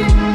Bye.